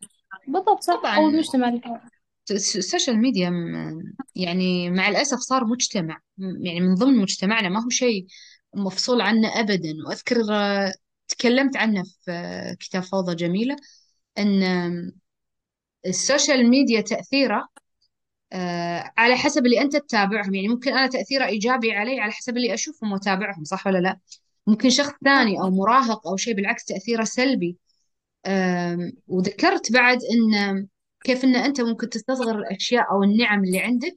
بالضبط صح. أو طبعا المجتمع له دور الس- السوشيال ميديا يعني مع الأسف صار مجتمع يعني من ضمن مجتمعنا ما هو شيء مفصول عنه أبدا. وأذكر آه، تكلمت عنه في كتاب فوضى جميلة أن ال social media تأثيره آه، على حسب اللي أنت تتابعهم. يعني ممكن أنا تأثيره إيجابي علي على حسب اللي أشوفهم وأتابعهم صح ولا لا؟ ممكن شخص ثاني أو مراهق أو شيء بالعكس تأثيره سلبي. وذكرت بعد إن كيف إن أنت ممكن تستصغر الأشياء أو النعم اللي عندك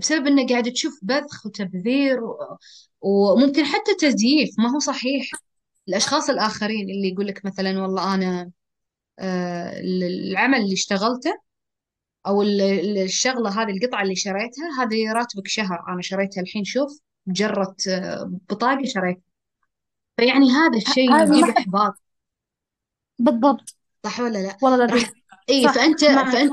بسبب إنك قاعد تشوف بذخ وتبذير و- وممكن حتى تزييف. ما هو صحيح. الأشخاص الآخرين اللي يقول لك مثلا والله أنا آه، العمل اللي اشتغلته أو ال- ال- الشغلة هذه القطعة اللي شريتها هذه راتبك شهر. أنا شريتها الحين شوف مجرد آه، بطاقة شريتها. فيعني هذا الشيء يجيب إحباط. بالضبط. صح ولا لا؟ والله راح اي صح فانت معك فانت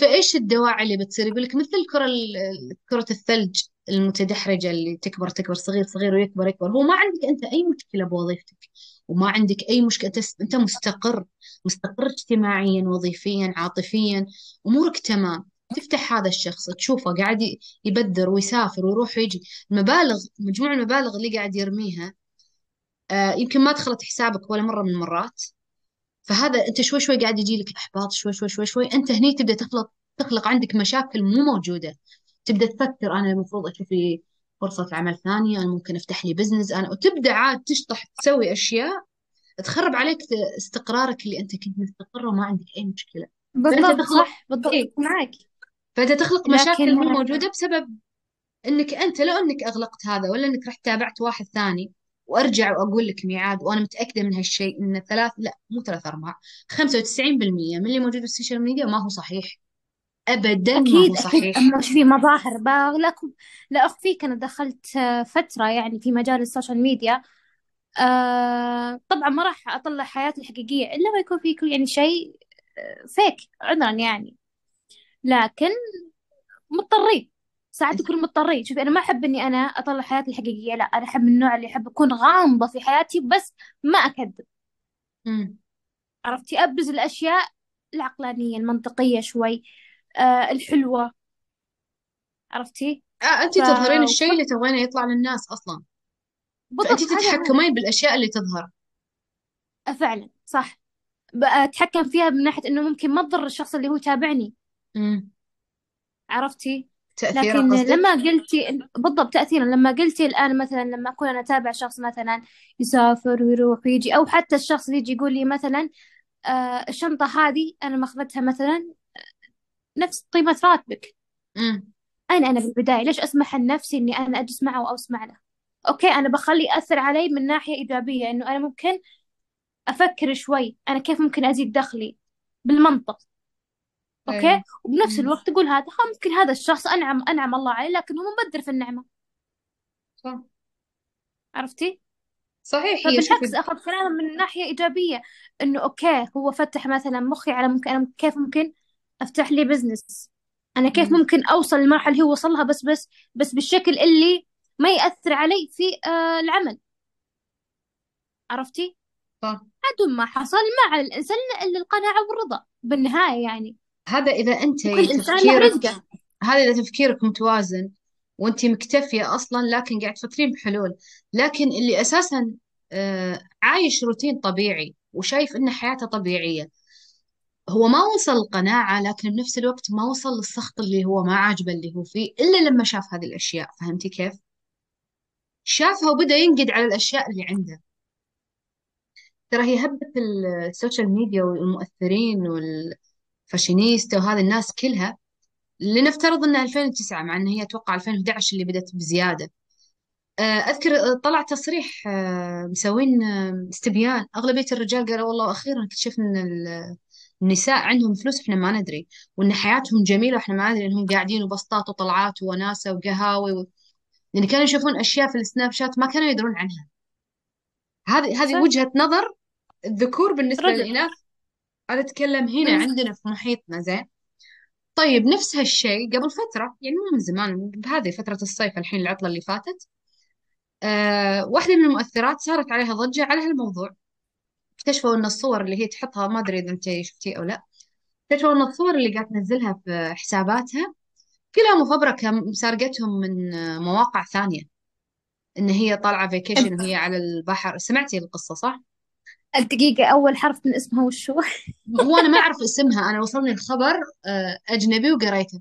فإيش الدواعي اللي بتصير؟ يقول لك مثل الكره ال- كرة الثلج المتدحرجة اللي تكبر تكبر صغير صغير ويكبر يكبر. هو ما عندك أنت أي مشكلة بوظيفتك وما عندك أي مشكلة أنت مستقر مستقر اجتماعيا وظيفيا عاطفيا أمورك تمام. تفتح هذا الشخص تشوفه قاعد ي- يبذر ويسافر ويروح ويجي. المبالغ مجموع المبالغ اللي قاعد يرميها آه يمكن ما دخلت حسابك ولا مرة من المرات. فهذا أنت شوي شوي قاعد يجي لك احباط شوي شوي شوي شوي. أنت هني تبدأ تخلق تخلق عندك مشاكل مو موجودة. تبدأ تفكر أنا المفروض أشوف لي فرصة عمل ثانية أنا ممكن أفتح لي بزنس أنا. وتبدأ عاد تشطح تسوي أشياء تخرب عليك استقرارك اللي أنت كنت مستقر وما عندك أي مشكلة. بالضبط صح بالضبط إيه. معك. فأنت تخلق مشاكل مو موجودة بسبب إنك أنت لو إنك أغلقت هذا ولا إنك رحت تابعت واحد ثاني وأرجع وأقول لك ميعاد وأنا متأكدة من هالشيء إن ثلاث لا مو ثلاث ارباع 95% من اللي موجود في ال social media ما هو صحيح. ابدا ما هو أكيد. أكيد صحيح. أما في مظاهر لكم لا أخفيك أنا دخلت آه، فترة يعني في مجال ال social media آه طبعا ما راح أطلع حياتي الحقيقية إلا ما يكون في كل يعني شيء آه، فيك عذرا يعني. لكن مضطرين. ساعات يكونوا مضطرين شوفي أنا ما أحب إني أنا أطلع حياتي الحقيقية لا أنا أحب من النوع اللي أحب أكون غامضة في حياتي بس ما امم عرفتي؟ أبرز الأشياء العقلانية المنطقية شوي آه الحلوة. عرفتي؟ آه انت ف تظهرين الشيء اللي تبغينه يطلع للناس أصلا. فانت بالضبط هذا هو تتحكمين بالأشياء اللي تظهر. آه، فعلا صح. بقى أتحكم فيها من ناحية إنه ممكن ما تضر الشخص اللي هو تابعني امم عرفتي؟ تاثيره لكن قصدك؟ لما قلتي بالضبط تأثيرا لما قلتي الآن مثلا لما أكون أنا أتابع شخص مثلا يسافر ويروح ويجي أو حتى الشخص يجي يقول لي مثلا آه الشنطة هذه أنا ماخذتها مثلا نفس قيمة راتبك. أنا أنا بالبداية ليش أسمح لنفسي إني أنا أجلس معه أو أسمع له؟ أوكي أنا بخليه يأثر علي من ناحية إيجابية إنه أنا ممكن أفكر شوي أنا كيف ممكن أزيد دخلي بالمنطق؟ أوكي؟ أيوه وبنفس الوقت أقول هذا ها ممكن هذا الشخص أنعم أنعم الله عليه لكن هو مبذر في النعمة. صح. عرفتي؟ صحيح هي فبالعكس شوفي أخذ كلامه من ناحية إيجابية إنه أوكي هو فتح مثلا مخي على ممكن أنا كيف ممكن أفتح لي business أنا كيف ممكن أوصل للمرحلة اللي هو وصلها بس بس بس بالشكل اللي ما يأثر علي في آه العمل. عرفتي؟ صح. عدو ما حصل ما على الإنسان إلا القناعة والرضا بالنهاية يعني. هذا إذا أنت وكل إنسان له تفكيرك رزقه هذا إذا تفكيرك متوازن وأنت مكتفية أصلا لكن قاعد تفكرين بحلول. لكن اللي أساسا آه، عايش روتين طبيعي وشايف إن حياته طبيعية. هو ما وصل القناعة لكن بنفس الوقت ما وصل للسخط اللي هو ما عاجبه اللي هو فيه إلا لما شاف هذه الأشياء. فهمتي كيف؟ شافها وبدأ ينقد على الأشياء اللي عنده. ترى هي هبة ال social media والمؤثرين والفاشينيستا وهذه الناس كلها لنفترض إنها 2009 مع إن هي أتوقع 2011 اللي بدأت بزيادة. آه، أذكر آه، طلع تصريح آه، مسوين استبيان. أغلبية الرجال قالوا والله أخيرا اكتشفنا إن ال- النساء عندهم فلوس إحنا ما ندري. وإن حياتهم جميلة وإحنا ما ندري انهم قاعدين وبسطات وطلعات ووناسة وقهاوي و... لأن كانوا يشوفون أشياء في السناب شات ما كانوا يدرون عنها. هذه هذه صح. وجهة نظر الذكور بالنسبة رجل. للإناث. أنا أتكلم هنا عندنا في محيطنا زين؟ طيب نفس هالشيء قبل فترة يعني مو من زمان بهذه فترة الصيف الحين العطلة اللي فاتت آه واحدة من المؤثرات صارت عليها ضجة على هالموضوع. اكتشفوا إن الصور اللي هي تحطها ما أدري إذا أنت شفتي أو لا اكتشفوا إن الصور اللي قاعد تنزلها في حساباتها كلها مفبركة مسارقتهم من مواقع ثانية. إن هي طالعة فيكيشن وهي على البحر. سمعتي القصة صح؟ الدقيقة أول حرف من اسمها وشو؟ هو أنا ما أعرف اسمها أنا وصلني الخبر آه، أجنبي وقريته.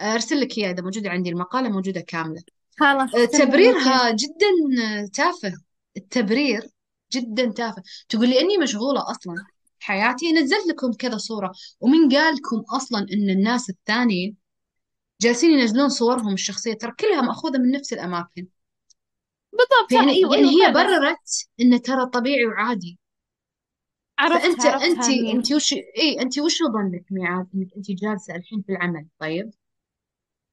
آه، أرسل لك إياه إذا موجودة عندي المقالة موجودة كاملة. خلاص آه، تبريرها جدا تافه. التبرير جدا تافه. تقول لي إني مشغولة أصلا. حياتي نزلت لكم كذا صورة. ومن قال لكم أصلا إن الناس الثانيين جالسين ينزلون صورهم الشخصية ترى كلها مأخوذة من نفس الأماكن. بالضبط يعني أيوه يعني أيوه هي بررت انه ترى طبيعي وعادي. فانت عرفتها انت أنت وش اي أنت وش ظنك ميعاد؟ إنك أنت جالسة الحين في العمل طيب؟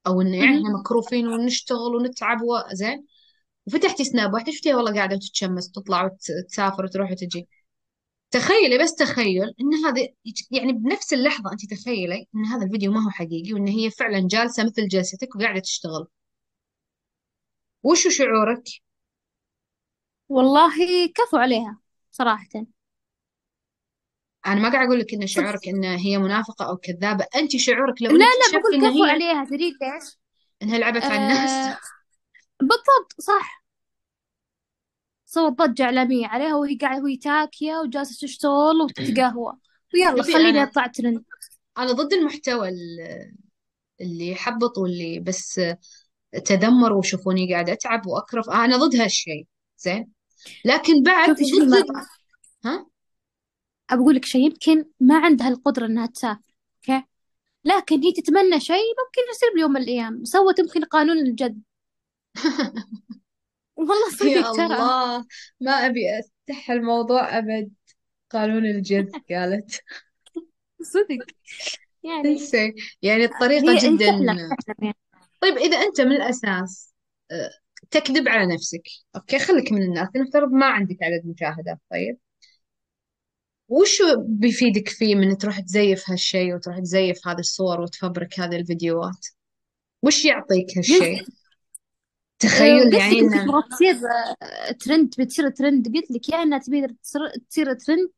أو انه يعني. إحنا مكروفين ونشتغل ونتعب وزين وفتحتي سناب واحدة شفتيها والله قاعدة وتتشمس وتطلع وتسافر وتروح وتجي. تخيلي بس تخيل إن هذا يعني بنفس اللحظة أنت تخيلي إن هذا الفيديو ما هو حقيقي وإن هي فعلا جالسة مثل جلستك وقاعدة تشتغل. وشو شعورك؟ والله كفو عليها صراحة. أنا ما قاعد أقول لك إن شعورك إن هي منافقة أو كذابة. أنت شعورك لو لا انك لا بقول كفو هي عليها تدري ليش؟ إنها لعبت على الناس. آه بالضبط صح. سوت ضجة إعلامية عليها وهي قاعدة وهي تاكية وجالسة تشتغل وتتقهوى. ويلا خليني أطلع ترند أنا ضد المحتوى ال- اللي يحبط واللي بس تذمر وشوفوني قاعدة أتعب واكرف أنا ضد هالشيء زين. لكن بعد شوفي شوفي ضد ها؟ أقول لك شيء يمكن ما عندها القدرة إنها تسافر okay؟ لكن هي تتمنى شيء ممكن يصير بيوم من الأيام. سوت يمكن قانون الجذب. والله صدق ترى. الله. ما أبي أفتح الموضوع أبد. قانون الجد قالت. صدق. يعني يعني الطريقة هي جدا. يعني. طيب إذا أنت من الأساس آه، تكذب على نفسك أوكي؟ خليك من الناس نفترض ما عندك عدد مشاهدات طيب؟ وشو بيفيدك فيه من تروح تزيف هالشيء وتروح تزيف هذه الصور وتفبرك هذه الفيديوهات؟ وش يعطيك هالشيء؟ آه، تخيل قلت يعني لك إنه تبغى تصير آه، ترند بتصير ترند قلت لك يا إنها تبي تصير ترند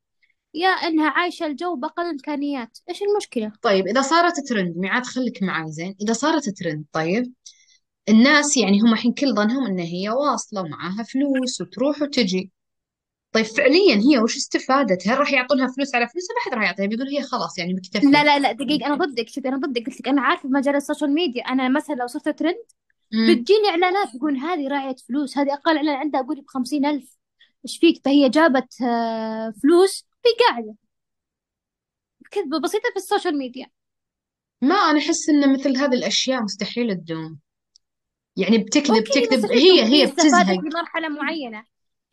يا إنها عايشة الجو بأقل الإمكانيات. إيش المشكلة؟ طيب إذا صارت ترند ميعاد خليك معاي زين. إذا صارت ترند طيب الناس يعني هم الحين كل ظنهم إن هي واصلة ومعاها فلوس وتروح وتجي. طيب فعليا هي وش استفادت؟ هل راح يعطونها فلوس على فلوس ما حد راح يعطيها بيقول هي خلاص يعني لا مكتفية. لا لا دقيقة أنا ضدك. شوفي أنا ضدك قلت لك أنا عارفة مجال ال social media أنا مثلا لو صرت ترند امم بتجيني إعلانات تقول هذه راعية فلوس هذه أقل إعلان عندها أقول بخمسين ألف. إيش فيك؟ فهي جابت آه، فلوس في قاعدة كذبة بسيطة في ال social media. ما أنا أحس إن مثل هذه الأشياء مستحيل تدوم. يعني بتكذب okay تكذب هي هي هي بتزهق. استفادت لمرحلة معينة.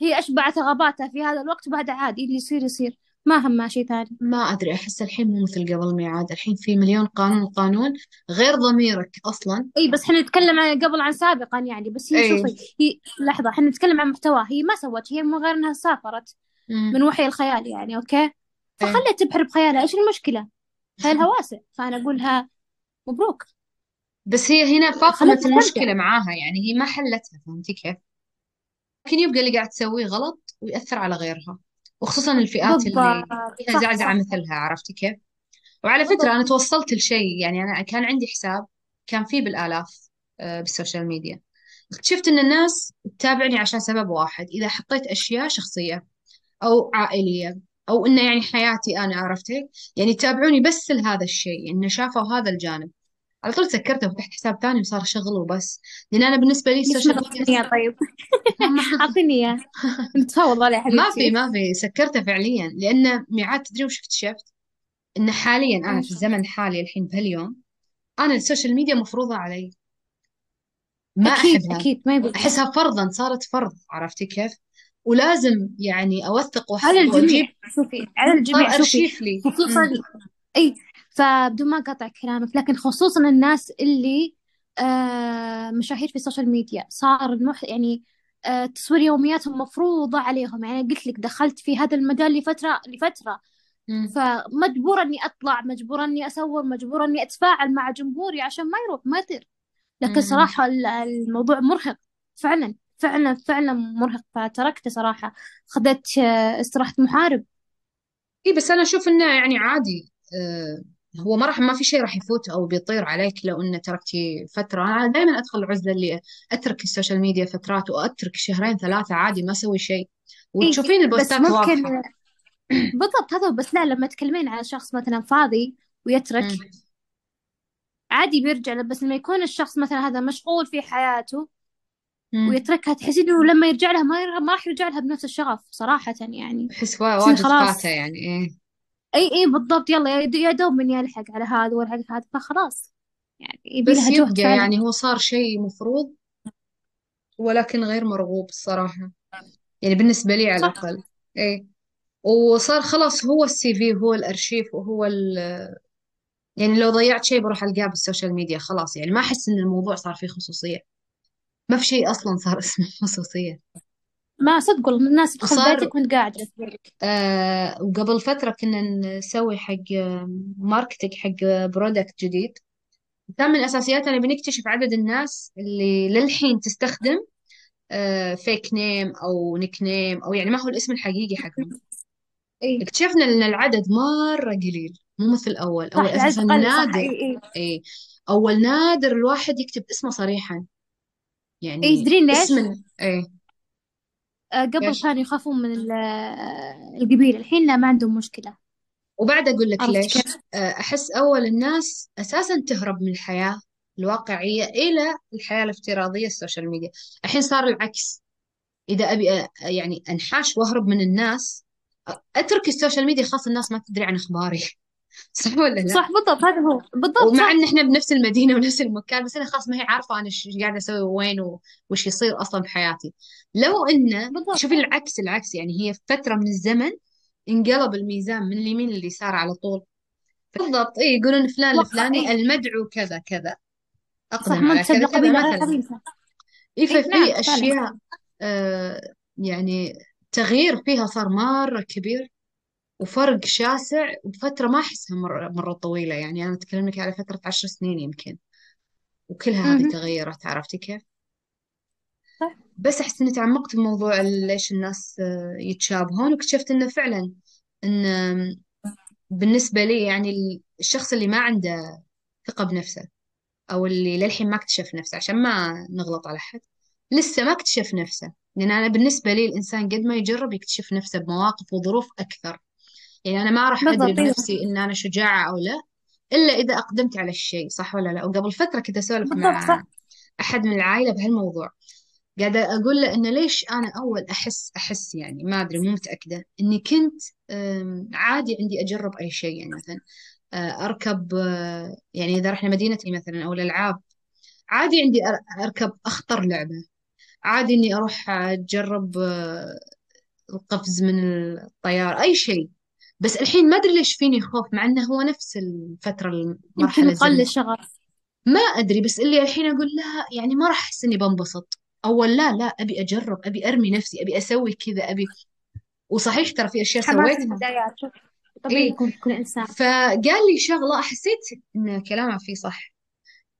هي أشبعت رغباتها في هذا الوقت وبعدها عادي اللي يصير يصير. ما همها شيء ثاني. ما أدري أحس الحين مو مثل قبل ميعاد. الحين في مليون قانون قانون غير ضميرك أصلا. إي بس إحنا نتكلم عن قبل عن سابقا يعني. بس هي إي. شوفي هي لحظة إحنا نتكلم عن محتواها هي ما سوت هي من غير إنها سافرت من امم وحي الخيال يعني okay؟ إي. فخليها تبحر بخيالها. إيش المشكلة؟ خيالها واسع. فأنا أقولها مبروك. بس هي هنا فاقمت المشكلة معاها يعني. هي ما حلتها فهمتي كيف؟ ممكن يبقى اللي قاعد تسويه غلط ويأثر على غيرها وخصوصا الفئات اللي بالضبط. فيها صح زعزعة صح. مثلها عرفتي كيف؟ وعلى فكرة بالضبط أنا توصلت لشيء يعني أنا كان عندي حساب كان فيه بالآلاف آه، بال social media. اكتشفت إن الناس تتابعني عشان سبب واحد إذا حطيت أشياء شخصية أو عائلية أو إنه يعني حياتي أنا عرفتي؟ يعني يتابعوني بس لهذا الشيء إنه شافوا هذا الجانب. على طول سكرته وفتحت حساب ثاني وصار شغل وبس. لأن أنا بالنسبة لي ال social media إياه طيب؟ أعطيني إياه. نتفاوض عليه ما في ما في. سكرته فعليا. لأن ميعاد تدري وش اكتشفت؟ إن حاليا أنا في الزمن الحالي الحين بهاليوم أنا ال social media مفروضة علي. ما أكيد أحبها. أكيد ما يبغى. أحسها فرضا صارت فرض عرفتي كيف؟ ولازم يعني أوثق على وأحفظ الجميع. وأجيب شوفي على صار الجميع شوفي أرشيف لي. خصوصا أي فبدون ما اقاطع كلامك لكن خصوصا الناس اللي آه مشاهير في ال social media صار المح يعني آه تصوير يومياتهم مفروضة عليهم. يعني قلت لك دخلت في هذا المجال لفترة لفترة. فمجبورة إني أطلع مجبورة إني اصور مجبورة إني أتفاعل مع جمهوري عشان ما يروح ما يطير. لكن. صراحة ال- الموضوع مرهق. فعلا فعلا فعلا مرهق. فتركته صراحة. خذت آه، استراحة محارب. إي بس أنا أشوف إنه يعني عادي هو ما راح ما في شيء راح يفوت أو بيطير عليك لو إنه تركتي فترة. أنا دائما أدخل العزلة اللي أترك ال social media فترات وأترك شهرين ثلاثة عادي ما أسوي شيء. اي وتشوفين بس البوستات ممكن واضحة. بالضبط هذا. بس لا لما تكلمين على شخص مثلا فاضي ويترك عادي بيرجع له بس لما يكون الشخص مثلا هذا مشغول في حياته. ويتركها تحسين إنه لما يرجع لها ما راح يرجع لها بنفس الشغف صراحة يعني. تحسين واجد خلاص. يعني إيه. إي إي بالضبط يلا يا دوب من يلحق على هذا ويلحق هذا فخلاص. يعني يبي بس لها جهد يبقى فعلا يعني هو صار شيء مفروض ولكن غير مرغوب الصراحة. يعني بالنسبة لي على صح. الأقل. إيه وصار خلاص هو ال CV هو الأرشيف وهو ال يعني لو ضيعت شيء بروح ألقاه بال social media خلاص. يعني ما أحس إن الموضوع صار فيه خصوصية. ما في شيء أصلا صار اسمه خصوصية. ما صدق والله الناس تدخل وصار بيتك وانت قاعد. تسويلك آه وقبل فترة كنا نسوي حق آه، marketing حق product جديد. كان من أساسياتنا بنكتشف عدد الناس اللي للحين تستخدم آه fake name أو nickname أو يعني ما هو الاسم الحقيقي حقهم. إي. اكتشفنا إن العدد مرة قليل مو مثل الأول أول صح أساسا قل صح نادر. إي إي. إي. أول نادر الواحد يكتب اسمه صريحا. إي يعني تدرين ليش؟ اسم إي. آه قبل ليش كانوا يخافون من ال- آه، القبيلة الحين لا ما عندهم مشكلة. وبعد أقول لك عرفت ليش؟ كيف؟ آه، أحس أول الناس أساسا تهرب من الحياة الواقعية إلى الحياة الافتراضية ال social media. الحين صار العكس. إذا أبي أ- يعني أنحاش وأهرب من الناس أترك ال social media خلاص الناس ما تدري عن أخباري. صح ولا لا؟ صح بالضبط هذا هو. بالضبط ومع صح. إن إحنا بنفس المدينة ونفس المكان بس أنا خلاص ما هي عارفة أنا إيش قاعدة أسوي وين وش يصير أصلا في حياتي. لو انه بالضبط. شوفي العكس العكس يعني هي فترة من الزمن انقلب الميزان من اليمين لليسار على طول. بالضبط اي يقولون فلان الفلاني اي المدعو كذا كذا. اقدم على كذا كذا مثلا اي نعم ففي فعلا. أشياء آه يعني تغيير فيها صار مرة كبير. وفرق شاسع بفتره ما أحسها مرة مرة طويلة. يعني أنا أتكلم لك على فترة عشر سنين يمكن. وكلها هذه تغيرت عرفتي كيف؟ صح. بس أحس إني تعمقت بموضوع ليش الناس آه، يتشابهون واكتشفت إنه فعلا إن آم، بالنسبة لي يعني ال- الشخص اللي ما عنده ثقة بنفسه أو اللي للحين ما اكتشف نفسه عشان ما نغلط على حد لسه ما اكتشف نفسه. لأن أنا بالنسبة لي الإنسان قد ما يجرب يكتشف نفسه بمواقف وظروف أكثر. يعني أنا ما راح أدري بالضبط أيوه بنفسي إن أنا شجاعة أو لا إلا إذا أقدمت على الشيء صح ولا لا؟ وقبل فترة كنت أسولف بالضبط مع صح. أحد من العائلة بهالموضوع. قاعدة أقول له إنه ليش أنا أول أحس أحس يعني ما أدري مو متأكدة. إني كنت أم، عادي عندي أجرب أي شيء يعني مثلا أه، أركب أه، يعني إذا رحنا مدينتي مثلا أو الألعاب عادي عندي أر- أركب أخطر لعبة. عادي إني أروح أجرب أه، القفز من الطيارة أي شيء. بس الحين ما أدري ليش فيني خوف مع إنه هو نفس الفترة يمكن المرحلة قل الزمنية الشغف ما أدري بس اللي الحين أقول لا يعني ما راح أحس إني بنبسط. أول لا لا أبي أجرب أبي أرمي نفسي أبي أسوي كذا أبي وصحيح ترى في أشياء حماس سويتها. البدايات شوف طبيعي إيه. يكون في كل إنسان. فقال لي شغلة حسيت إن كلامه فيه صح.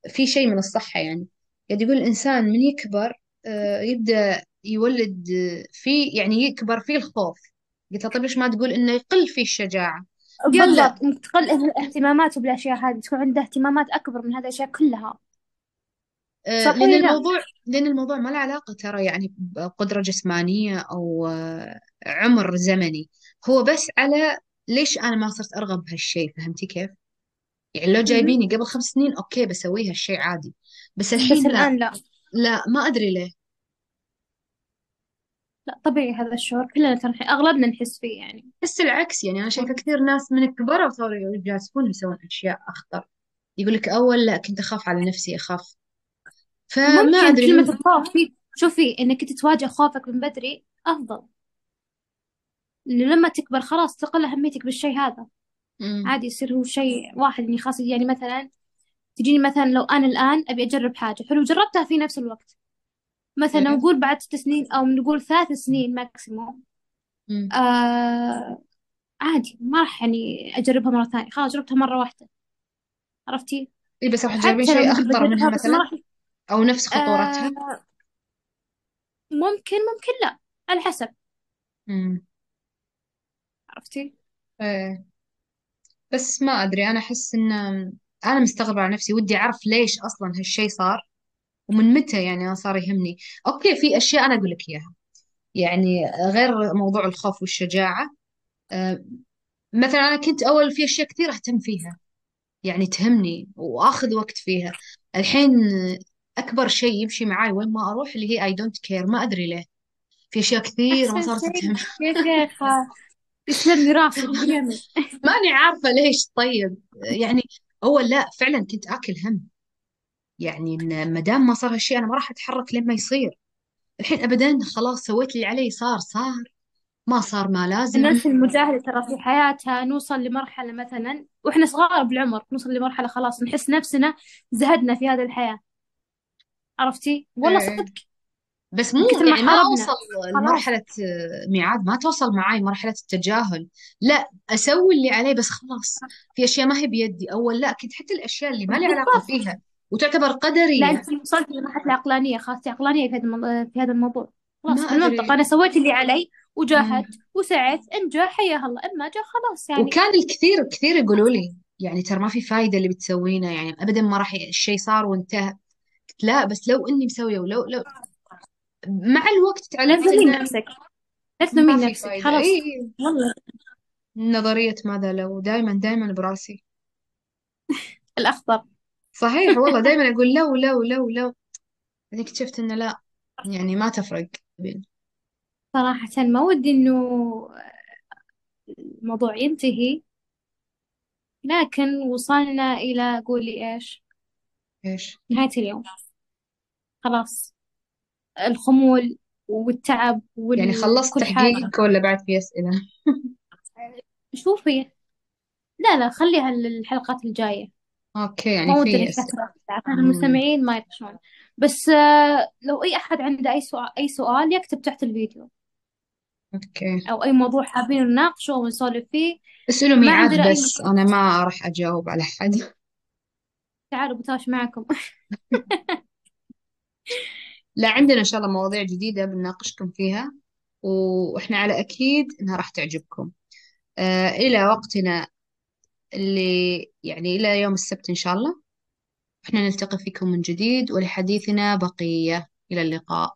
في شيء من الصحة يعني. قاعد يقول الإنسان من يكبر آه، يبدأ يولد آه، فيه يعني يكبر فيه الخوف. قلت له طيب ليش ما تقول إنه يقل فيه الشجاعة. قال لا بالضبط تقل اهتماماته بالأشياء هذه تكون عنده اهتمامات أكبر من هذه الأشياء كلها. آه، صح لأن ولا لا؟ الموضوع لأن الموضوع ما له علاقة ترى يعني بقدرة جسمانية أو آه، عمر زمني. هو بس على ليش أنا ما صرت أرغب بهالشيء فهمتي كيف؟ يعني لو. جايبيني قبل خمس سنين أوكي بسوي هالشيء عادي. بس بس الحين لا. الآن لا. لا ما أدري ليه. لا طبيعي هذا الشعور كلنا ترى أغلبنا نحس فيه يعني. بس العكس يعني أنا شايفة كثير ناس من كبروا صاروا يجازفون يسوون أشياء أخطر. يقول لك أول لا كنت أخاف على نفسي أخاف. فما ممكن أدري كلمة الخوف في شوفي إنك أنت تواجه خوفك من بدري أفضل. إنه لما تكبر خلاص تقل أهميتك بالشيء هذا. مم. عادي يصير هو شيء واحد إني خاص يعني مثلا تجيني مثلا لو أنا الآن أبي أجرب حاجة. حلو جربتها في نفس الوقت. مثلا. نقول بعد ست سنين أو نقول ثلاث سنين ماكسيموم مم. آه عادي ما راح يعني أجربها مرة ثانية. خلاص جربتها مرة واحدة. عرفتي؟ إيه بس راح تجربين حتى لو شيء أخطر منها بجربها بس ما مثلا؟ راح أو نفس خطورتها؟ آه ممكن ممكن لا. على حسب. عرفتي؟ إيه. بس ما أدري أنا أحس إن أنا مستغربة على نفسي ودي أعرف ليش أصلا هالشيء صار. ومن متى يعني أنا صار يهمني؟ أوكي في أشياء أنا أقول لك إياها. يعني غير موضوع الخوف والشجاعة أه مثلا أنا كنت أول في أشياء كثير أهتم فيها. يعني تهمني وآخذ وقت فيها. الحين أكبر شيء يمشي معاي وين ما أروح اللي هي I don't care ما أدري ليه. في أشياء كثير ما أحسن صارت شيء. تهم يا شيخة. يسلم لي راسك بيمين ماني عارفة ليش. طيب يعني أول لا فعلا كنت آكل هم. يعني ما دام ما صار هالشيء أنا ما راح أتحرك لين ما يصير. الحين أبدا خلاص سويت اللي علي صار صار. ما صار ما لازم. الناس المجاهدة ترى في حياتها نوصل لمرحلة مثلا وإحنا صغار بالعمر نوصل لمرحلة خلاص نحس نفسنا زهدنا في هذه الحياة. عرفتي؟ والله إيه. صدق. بس مو كثر ما يعني ما حاربنا خلاص. لمرحلة ميعاد ما توصل معاي مرحلة التجاهل. لا أسوي اللي علي بس خلاص. في أشياء ما هي بيدي. أول لا كنت حتى الأشياء اللي ما لي علاقة فيها. وتعتبر لا قدرية أنت وصلت لمرحلة العقلانية خلاص عقلانية في هذا في هذا الموضوع. خلاص بالمنطق أدري أنا سويت اللي علي. وجاهدت وسعيت إن جاء حيا الله إن ما جاء خلاص يعني. وكان الكثير كثير يقولوا لي يعني ترى ما في فايدة اللي بتسوينه يعني أبدا ما راح الشيء صار وانتهى. قلت لا بس لو إني مسوية ولو لو مع الوقت لا تعلمت تلومين نفسك. لا ما تلومين في نفسك خلاص. إي والله. نظرية ماذا لو؟ دائما دائما براسي. الأخضر صحيح والله دائما أقول لو لو لو لو. بعدين اكتشفت إنه لا يعني ما تفرق صراحة ما ودي إنه الموضوع ينتهي لكن وصلنا إلى قولي إيش؟ إيش؟ نهاية اليوم. خلاص. الخمول والتعب يعني خلصت وكل حاجة. تحقيقك ولا بعد في أسئلة؟ شوفي. لا لا خليها للحلقات الجاية. okay يعني ما ودنا في نكثر عشان. المستمعين ما يطشون بس آه، لو أي أحد عنده أي سؤال أي سؤال يكتب تحت الفيديو. okay. أو أي موضوع حابين نناقشه ونسولف فيه. اسألوا ما ميعاد عندنا أي بس مشكلة أنا ما راح أجاوب على حد تعالوا بتواش معكم. لا عندنا إن شاء الله مواضيع جديدة بنناقشكم فيها وإحنا على أكيد إنها راح تعجبكم. آه إلى وقتنا. اللي يعني إلى يوم السبت إن شاء الله. إحنا نلتقي فيكم من جديد ولحديثنا بقية. إلى اللقاء.